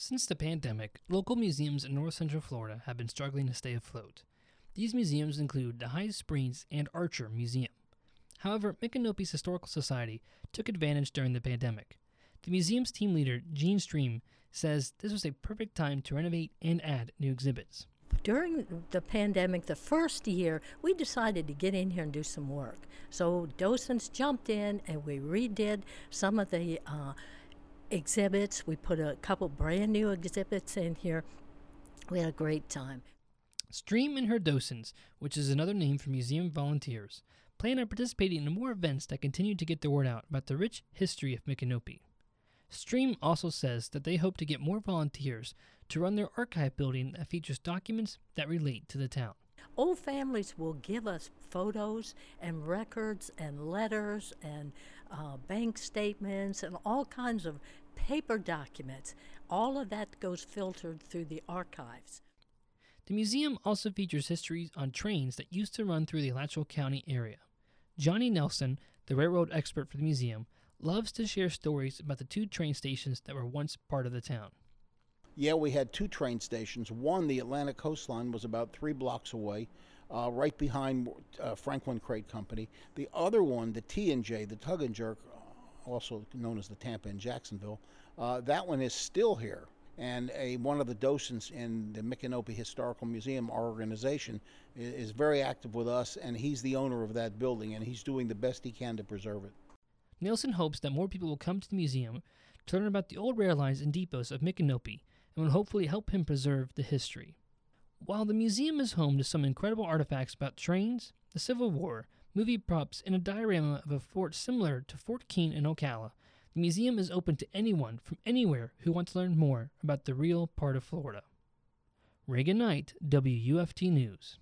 Since the pandemic, local museums in north central Florida have been struggling to stay afloat. These museums include the High Springs and Archer Museum. However, Micanopy's Historical Society took advantage during the pandemic. The museum's team leader, Jean Stream, says this was a perfect time to renovate and add new exhibits. During the pandemic, the first year, we decided to get in here and do some work. So docents jumped in and we redid some of the uh, exhibits. We put a couple brand new exhibits in here. We had a great time. Stream and her docents, which is another name for museum volunteers, plan on participating in more events that continue to get the word out about the rich history of Micanopy. Stream also says that they hope to get more volunteers to run their archive building that features documents that relate to the town. Old families will give us photos and records and letters and uh, bank statements and all kinds of paper documents. All of that goes filtered through the archives. The museum also features histories on trains that used to run through the Alachua County area. Johnny Nelson, the railroad expert for the museum, loves to share stories about the two train stations that were once part of the town. Yeah, we had two train stations. One, the Atlantic Coastline, was about three blocks away, uh, right behind uh, Franklin Crate Company. The other one, the T and J, the Tug and Jerk, also known as the Tampa and Jacksonville, uh, that one is still here. And a, one of the docents in the Micanopy Historical Museum, our organization, is, is very active with us, and he's the owner of that building, and he's doing the best he can to preserve it. Nelson hopes that more people will come to the museum to learn about the old rail lines and depots of Micanopy and will hopefully help him preserve the history. While the museum is home to some incredible artifacts about trains, the Civil War, movie props, and a diorama of a fort similar to Fort King in Ocala, the museum is open to anyone from anywhere who wants to learn more about the real part of Florida. Reagan Knight, WUFT News.